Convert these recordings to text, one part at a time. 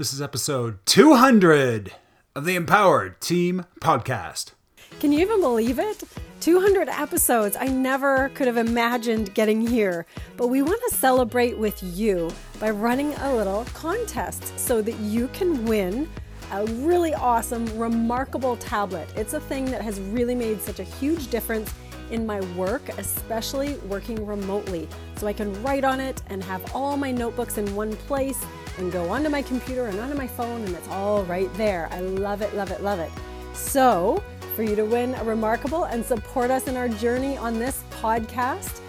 This is episode 200 of the Empowered Team Podcast. Can you even believe it? 200 episodes. I never could have imagined getting here. But we want to celebrate with you by running a little contest so that you can win a really awesome, remarkable tablet. It's a thing that has really made such a huge difference in my work, especially working remotely. So I can write on it and have all my notebooks in one place and go onto my computer and onto my phone, and it's all right there. I love it, love it, love it. So, for you to win a remarkable and support us in our journey on this podcast,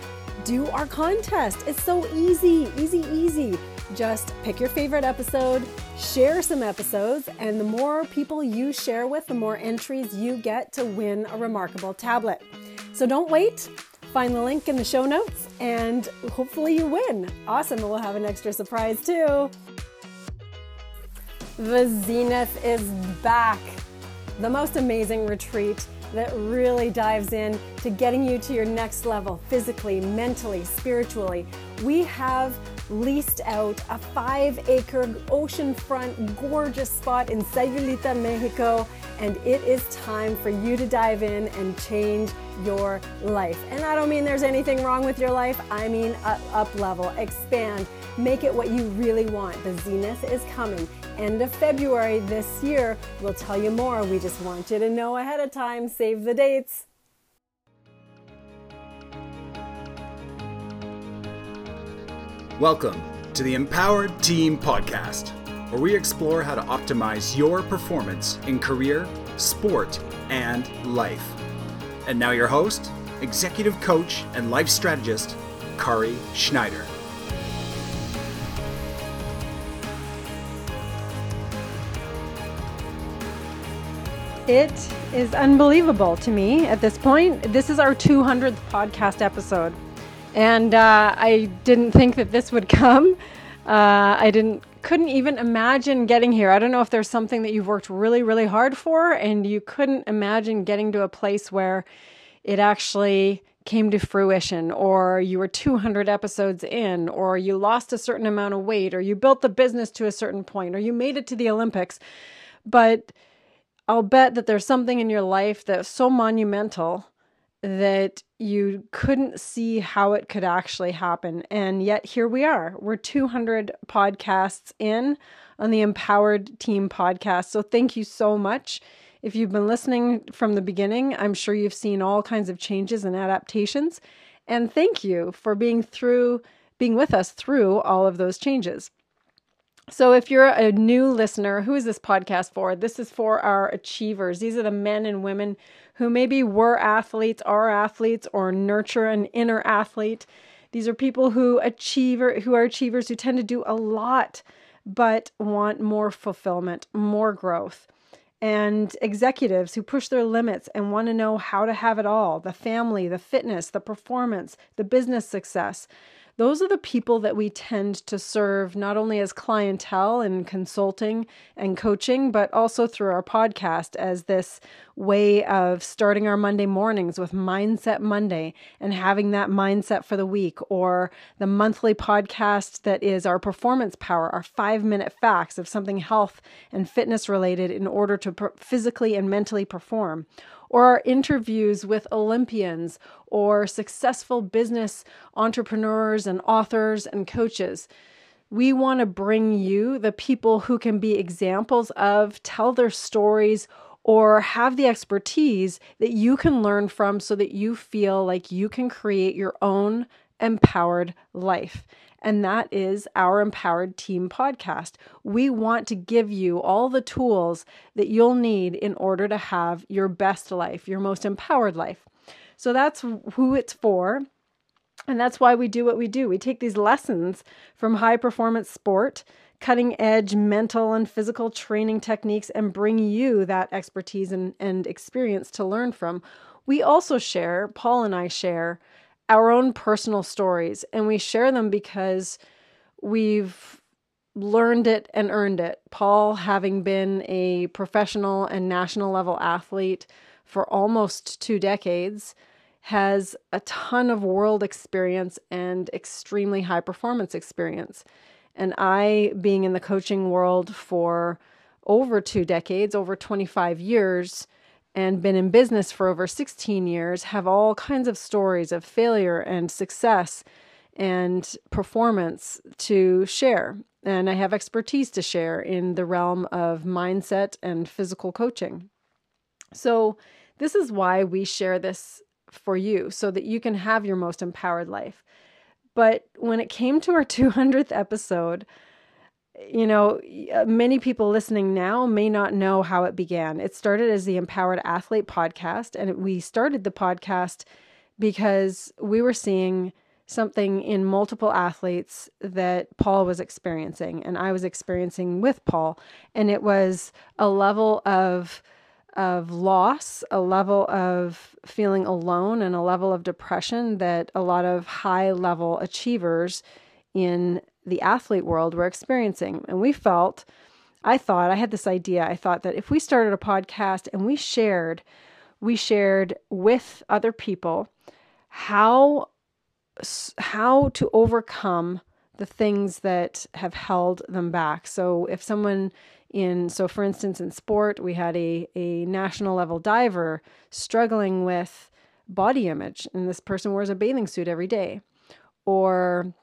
do our contest. It's so easy, easy, easy. Just pick your favorite episode, share some episodes, and the more people you share with, the more entries you get to win a remarkable tablet. So don't wait. Find the link in the show notes and hopefully you win. Awesome. We'll have an extra surprise too. The Zenith is back. The most amazing retreat that really dives in to getting you to your next level physically, mentally, spiritually. We have leased out a five acre oceanfront gorgeous spot in Sayulita, Mexico, and it is time for you to dive in and change your life. And I don't mean there's anything wrong with your life, I mean uh, up level, expand, make it what you really want. The zenith is coming. End of February this year. We'll tell you more. We just want you to know ahead of time. Save the dates. Welcome to the Empowered Team Podcast, where we explore how to optimize your performance in career, sport, and life. And now, your host, executive coach, and life strategist, Kari Schneider. It is unbelievable to me at this point. This is our 200th podcast episode. And uh, I didn't think that this would come. Uh, I didn't couldn't even imagine getting here. I don't know if there's something that you've worked really, really hard for, and you couldn't imagine getting to a place where it actually came to fruition, or you were 200 episodes in, or you lost a certain amount of weight, or you built the business to a certain point, or you made it to the Olympics. But I'll bet that there's something in your life that's so monumental that you couldn't see how it could actually happen. And yet here we are. We're 200 podcasts in on the Empowered Team podcast. So thank you so much. If you've been listening from the beginning, I'm sure you've seen all kinds of changes and adaptations. And thank you for being through being with us through all of those changes. So, if you're a new listener, who is this podcast for? This is for our achievers. These are the men and women who maybe were athletes, are athletes, or nurture an inner athlete. These are people who achiever who are achievers who tend to do a lot but want more fulfillment, more growth. And executives who push their limits and want to know how to have it all the family, the fitness, the performance, the business success those are the people that we tend to serve not only as clientele in consulting and coaching, but also through our podcast as this way of starting our Monday mornings with Mindset Monday and having that mindset for the week, or the monthly podcast that is our performance power, our five minute facts of something health and fitness related in order to physically and mentally perform or our interviews with Olympians or successful business entrepreneurs and authors and coaches. We want to bring you the people who can be examples of, tell their stories, or have the expertise that you can learn from so that you feel like you can create your own empowered life and that is our Empowered Team podcast. We want to give you all the tools that you'll need in order to have your best life, your most empowered life. So that's who it's for. And that's why we do what we do. We take these lessons from high performance sport, cutting edge mental and physical training techniques, and bring you that expertise and, and experience to learn from. We also share, Paul and I share, our own personal stories and we share them because we've learned it and earned it. Paul, having been a professional and national level athlete for almost two decades, has a ton of world experience and extremely high performance experience. And I, being in the coaching world for over two decades, over 25 years, and been in business for over 16 years, have all kinds of stories of failure and success and performance to share. And I have expertise to share in the realm of mindset and physical coaching. So, this is why we share this for you so that you can have your most empowered life. But when it came to our 200th episode, you know, uh, many people listening now may not know how it began. It started as the Empowered Athlete podcast, and we started the podcast because we were seeing something in multiple athletes that Paul was experiencing, and I was experiencing with Paul, and it was a level of of loss, a level of feeling alone, and a level of depression that a lot of high level achievers in the athlete world were experiencing. And we felt, I thought, I had this idea. I thought that if we started a podcast and we shared, we shared with other people how how to overcome the things that have held them back. So if someone in so for instance in sport we had a, a national level diver struggling with body image and this person wears a bathing suit every day or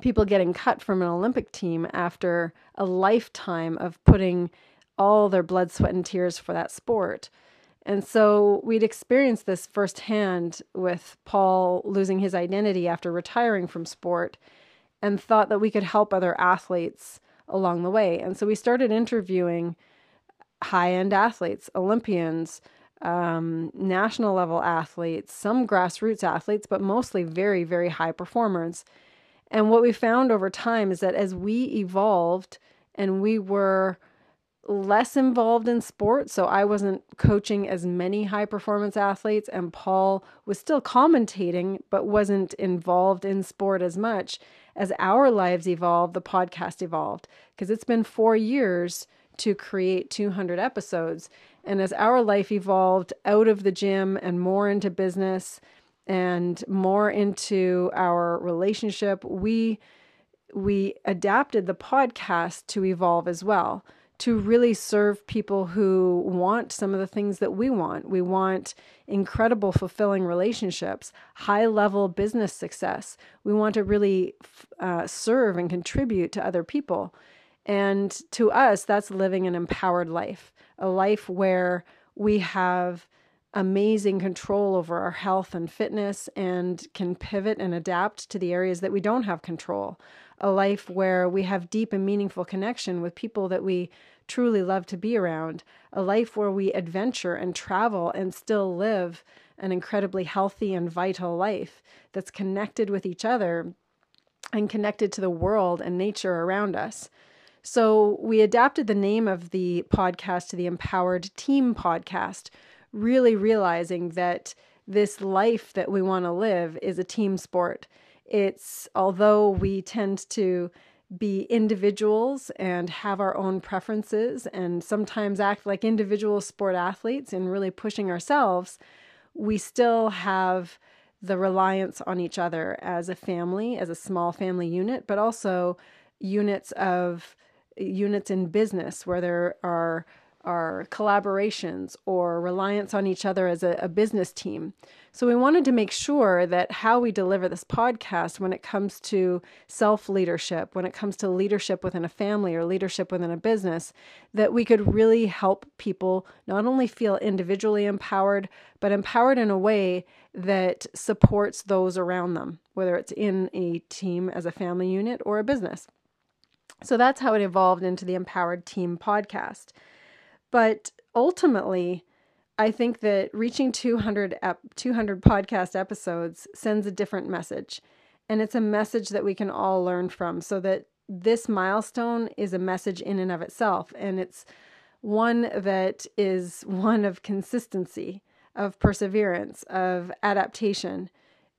people getting cut from an olympic team after a lifetime of putting all their blood sweat and tears for that sport and so we'd experienced this firsthand with paul losing his identity after retiring from sport and thought that we could help other athletes along the way. And so we started interviewing high end athletes, Olympians, um, national level athletes, some grassroots athletes, but mostly very, very high performers. And what we found over time is that as we evolved and we were less involved in sports, so I wasn't coaching as many high performance athletes, and Paul was still commentating, but wasn't involved in sport as much as our lives evolved, the podcast evolved because it's been four years to create 200 episodes. And as our life evolved out of the gym and more into business and more into our relationship, we we adapted the podcast to evolve as well to really serve people who want some of the things that we want. We want incredible, fulfilling relationships, high level business success. We want to really uh, serve and contribute to other people. And to us, that's living an empowered life, a life where we have amazing control over our health and fitness and can pivot and adapt to the areas that we don't have control a life where we have deep and meaningful connection with people that we truly love to be around, a life where we adventure and travel and still live an incredibly healthy and vital life that's connected with each other and connected to the world and nature around us. So, we adapted the name of the podcast to the Empowered Team Podcast, really realizing that this life that we want to live is a team sport. It's although we tend to be individuals and have our own preferences and sometimes act like individual sport athletes and really pushing ourselves, we still have the reliance on each other as a family, as a small family unit, but also units of units in business where there are our collaborations or reliance on each other as a, a, business team. So, we wanted to make sure that how we deliver this podcast when it comes to self leadership, when it comes to leadership within a family or leadership within a business, that we could really help people not only feel individually empowered, but empowered in a way that supports those around them, whether it's in a team as a family unit or a business. So, that's how it evolved into the Empowered Team podcast. But ultimately, I think that reaching 200 ep- 200 podcast episodes sends a different message. And it's a message that we can all learn from so that this milestone is a message in and of itself and it's one that is one of consistency, of perseverance, of adaptation.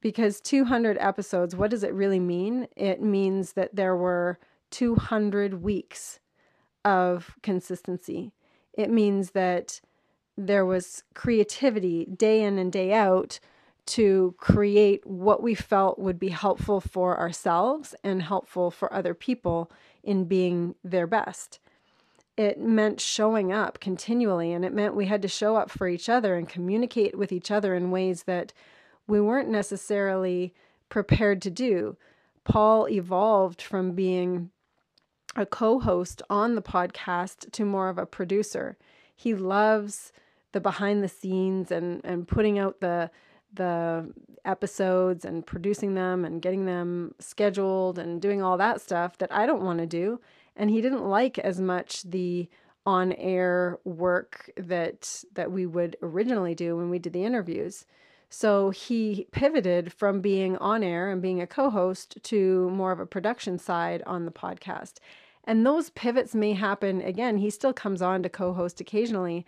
Because 200 episodes, what does it really mean? It means that there were 200 weeks of consistency it means that there was creativity day in and day out to create what we felt would be helpful for ourselves and helpful for other people in being their best. It meant showing up continually, and it meant we had to show up for each other and communicate with each other in ways that we weren't necessarily prepared to do. Paul evolved from being a co host on the podcast to more of a producer. He loves the behind the scenes and, and putting out the the episodes and producing them and getting them scheduled and doing all that stuff that I don't want to do. And he didn't like as much the on air work that that we would originally do when we did the interviews. So he pivoted from being on air and being a co host to more of a production side on the podcast. And those pivots may happen again. He still comes on to co host occasionally.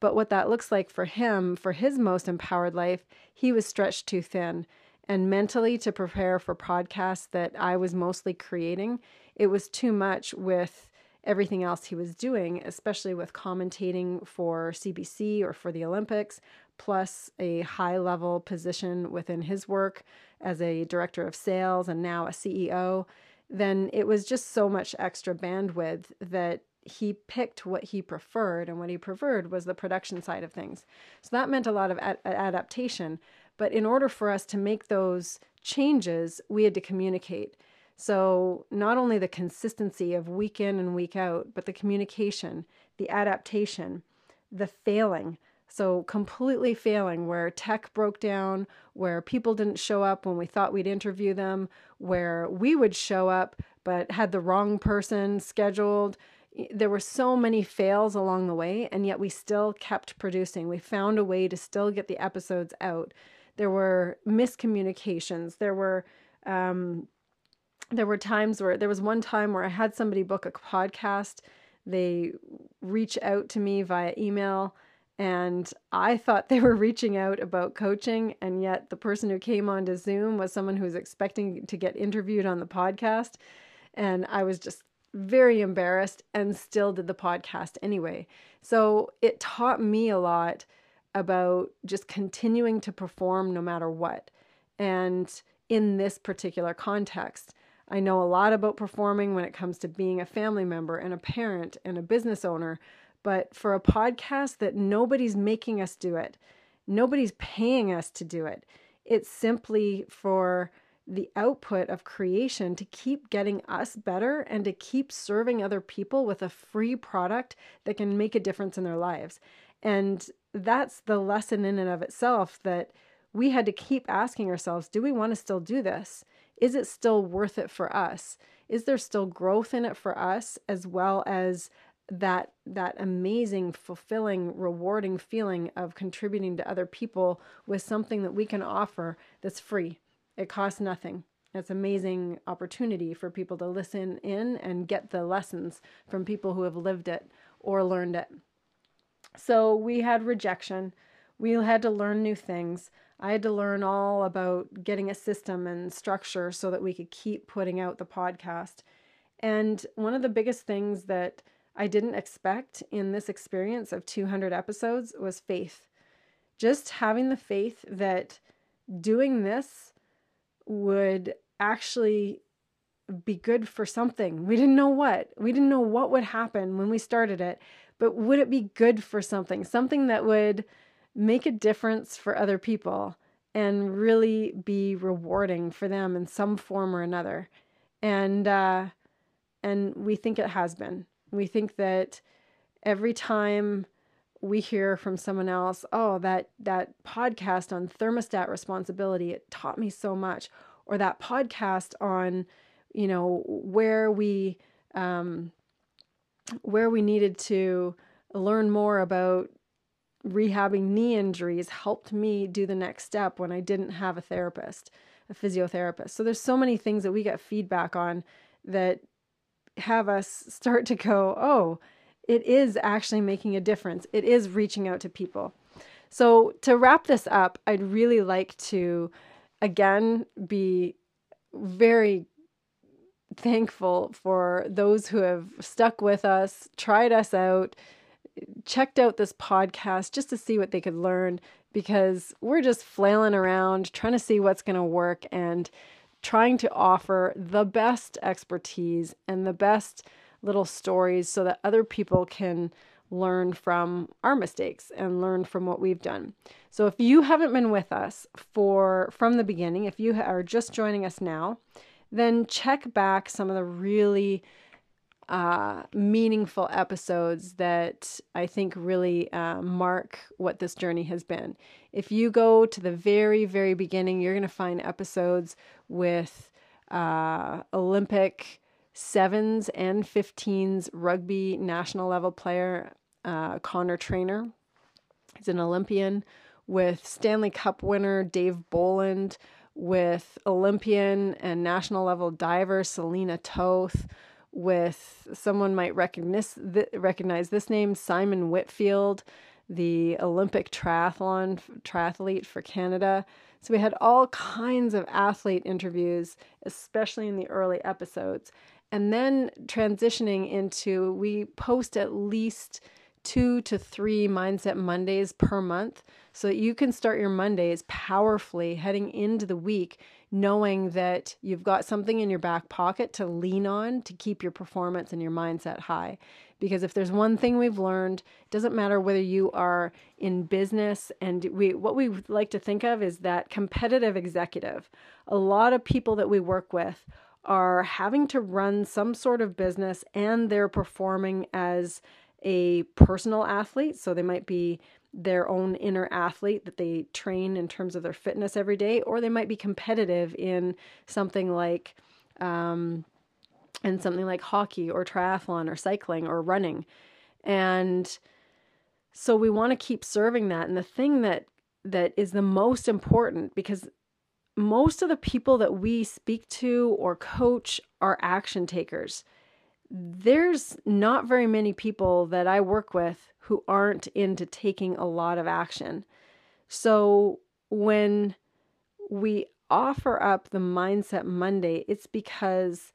But what that looks like for him, for his most empowered life, he was stretched too thin. And mentally, to prepare for podcasts that I was mostly creating, it was too much with everything else he was doing, especially with commentating for CBC or for the Olympics, plus a high level position within his work as a director of sales and now a CEO, then it was just so much extra bandwidth that he picked what he preferred, and what he preferred was the production side of things. So that meant a lot of ad- adaptation. But in order for us to make those changes, we had to communicate. So, not only the consistency of week in and week out, but the communication, the adaptation, the failing. So, completely failing where tech broke down, where people didn't show up when we thought we'd interview them, where we would show up but had the wrong person scheduled. There were so many fails along the way, and yet we still kept producing. We found a way to still get the episodes out. There were miscommunications. There were um, there were times where there was one time where I had somebody book a podcast. They reach out to me via email and I thought they were reaching out about coaching, and yet the person who came onto Zoom was someone who was expecting to get interviewed on the podcast. And I was just very embarrassed and still did the podcast anyway. So it taught me a lot about just continuing to perform no matter what. And in this particular context, I know a lot about performing when it comes to being a family member and a parent and a business owner, but for a podcast that nobody's making us do it, nobody's paying us to do it. It's simply for the output of creation to keep getting us better and to keep serving other people with a free product that can make a difference in their lives. And that's the lesson in and of itself that we had to keep asking ourselves do we want to still do this? Is it still worth it for us? Is there still growth in it for us as well as that that amazing fulfilling rewarding feeling of contributing to other people with something that we can offer that's free. It costs nothing. It's amazing opportunity for people to listen in and get the lessons from people who have lived it or learned it. So we had rejection. We had to learn new things. I had to learn all about getting a system and structure so that we could keep putting out the podcast. And one of the biggest things that I didn't expect in this experience of 200 episodes was faith. Just having the faith that doing this would actually be good for something. We didn't know what. We didn't know what would happen when we started it, but would it be good for something? Something that would make a difference for other people and really be rewarding for them in some form or another. And uh and we think it has been. We think that every time we hear from someone else, oh, that that podcast on thermostat responsibility, it taught me so much, or that podcast on, you know, where we um, where we needed to learn more about rehabbing knee injuries helped me do the next step when I didn't have a therapist, a physiotherapist. So there's so many things that we get feedback on that have us start to go, oh, it is actually making a difference. It is reaching out to people. So, to wrap this up, I'd really like to again be very thankful for those who have stuck with us, tried us out, checked out this podcast just to see what they could learn because we're just flailing around trying to see what's going to work and trying to offer the best expertise and the best little stories so that other people can learn from our mistakes and learn from what we've done. So if you haven't been with us for from the beginning, if you are just joining us now, then check back some of the really uh, meaningful episodes that I think really uh, mark what this journey has been. If you go to the very, very beginning, you're going to find episodes with uh, Olympic sevens and 15s rugby national level player uh, Conor Trainor. He's an Olympian with Stanley Cup winner Dave Bolland, with Olympian and national level diver Selena Toth, with someone might recognize recognize this name Simon Whitfield, the Olympic triathlon triathlete for Canada. So we had all kinds of athlete interviews, especially in the early episodes. And then transitioning into we post at least two to three Mindset Mondays per month so that you can start your Mondays powerfully heading into the week, knowing that you've got something in your back pocket to lean on to keep your performance and your mindset high. Because if there's one thing we've learned, it doesn't matter whether you are in business and we what we like to think of is that competitive executive. A lot of people that we work with are having to run some sort of business and they're performing as a personal athlete. So they might be their own inner athlete that they train in terms of their fitness every day, or they might be competitive in something like, um, in something like hockey or triathlon or cycling or running. And so we want to keep serving that. And the thing that that is the most important because most of the people that we speak to or coach are action takers there's not very many people that I work with who aren't into taking a lot of action. So when we offer up the Mindset Monday, it's because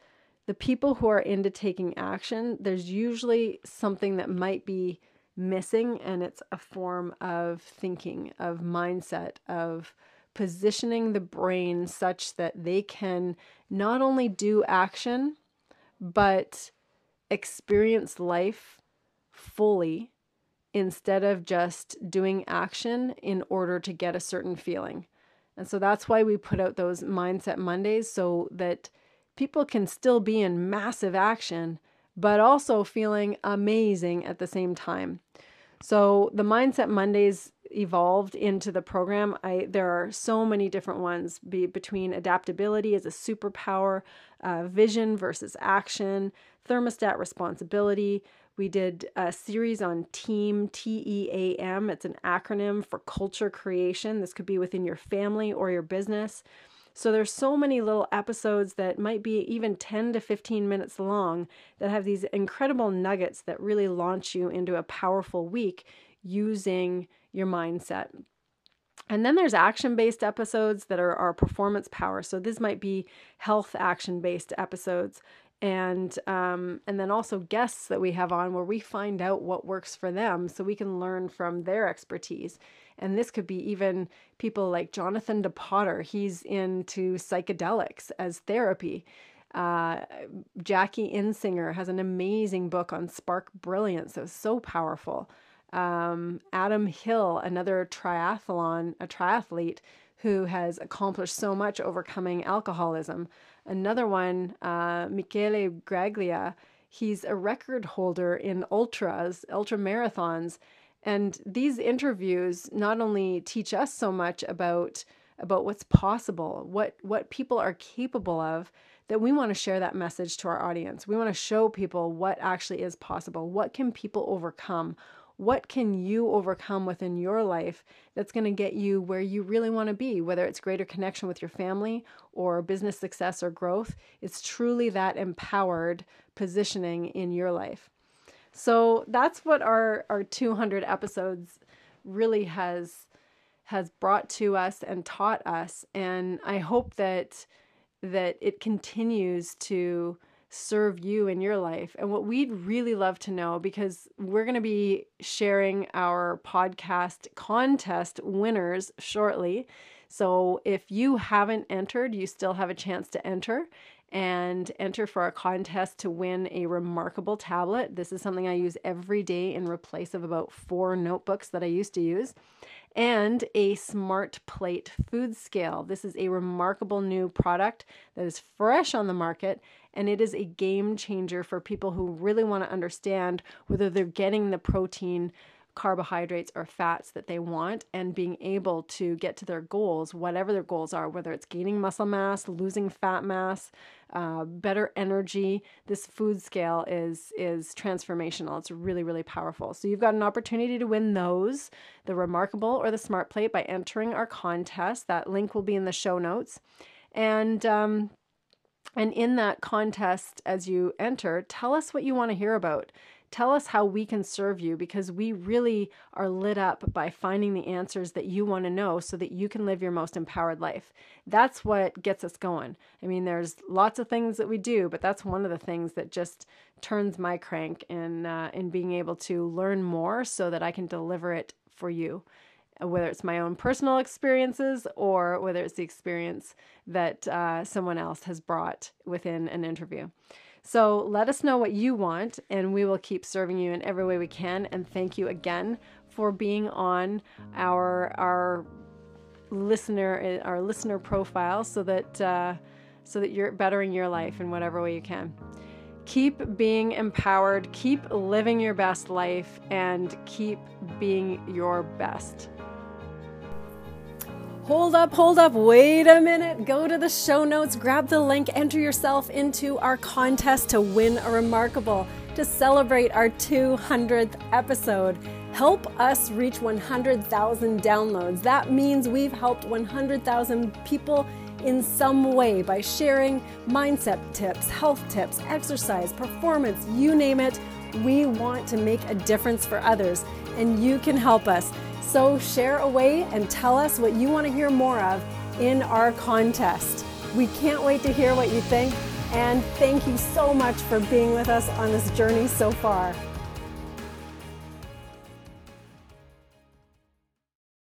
the people who are into taking action, there's usually something that might be missing, and it's a form of thinking, of mindset, of positioning the brain such that they can not only do action, but experience life fully instead of just doing action in order to get a certain feeling. And so that's why we put out those Mindset Mondays so that people can still be in massive action, but also feeling amazing at the same time. So the Mindset Mondays evolved into the program. I there are so many different ones be, between adaptability as a superpower, uh, vision versus action, thermostat responsibility. We did a series on TEAM, T E A M. It's an acronym for culture creation. This could be within your family or your business. So there's so many little episodes that might be even 10 to 15 minutes long that have these incredible nuggets that really launch you into a powerful week using your mindset. And then there's action based episodes that are our performance power. So this might be health action based episodes. And um, and then also guests that we have on where we find out what works for them so we can learn from their expertise. And this could be even people like jonathan depotter he's into psychedelics as therapy. Uh, jackie insinger has an amazing book on spark brilliance that was so powerful um, adam hill another triathlon a triathlete who has accomplished so much overcoming alcoholism Another one, uh, Michele Graglia, he's a record holder in ultras, ultra marathons. And these interviews not only teach us so much about about what's possible, what what people are capable of, that we want to share that message to our audience. We want to show people what actually is possible. What can people overcome? What can you overcome within your life that's going to get you where you really want to be, whether it's greater connection with your family or business success or growth. It's truly that empowered positioning in your life. So that's what our, our 200 episodes really has has brought to us and taught us and I hope that that it continues to serve you in your life. And what we'd really love to know, because we're going to be sharing our podcast contest winners shortly. So if you haven't entered, you still have a chance to enter and enter for a contest to win a remarkable tablet. This is something I use every day in replace of about four notebooks that I used to use. And a smart plate food scale. This is a remarkable new product that is fresh on the market and it is a game changer for people who really want to understand whether they're getting the protein carbohydrates or fats that they want and being able to get to their goals, whatever their goals are, whether it's gaining muscle mass, losing fat mass, uh, better energy. This food scale is is transformational. It's really really powerful. So you've got an opportunity to win those, the Remarkable or the Smart Plate, by entering our contest. That link will be in the show notes, and. Um, and in that contest, as you enter, tell us what you want to hear about. Tell us how we can serve you because we really are lit up by finding the answers that you want to know so that you can live your most empowered life. That's what gets us going. I mean, there's lots of things that we do, but that's one of the things that just turns my crank in uh, in being able to learn more so that I can deliver it for you whether it's my own personal experiences or whether it's the experience that uh, someone else has brought within an interview. So let us know what you want, and we will keep serving you in every way we can. And thank you again for being on our our listener our listener profile, so that uh, so that you're bettering your life in whatever way you can. Keep being empowered, keep living your best life, and keep being your best. Hold up, hold up, wait a minute. Go to the show notes, grab the link, enter yourself into our contest to win a remarkable to celebrate our 200th episode. Help us reach 100,000 downloads. That means we've helped 100,000 people in some way by sharing mindset tips, health tips, exercise, performance, you name it. We want to make a difference for others, and you can help us. So share away and tell us what you want to hear more of in our contest. We can't wait to hear what you think, and thank you so much for being with us on this journey so far.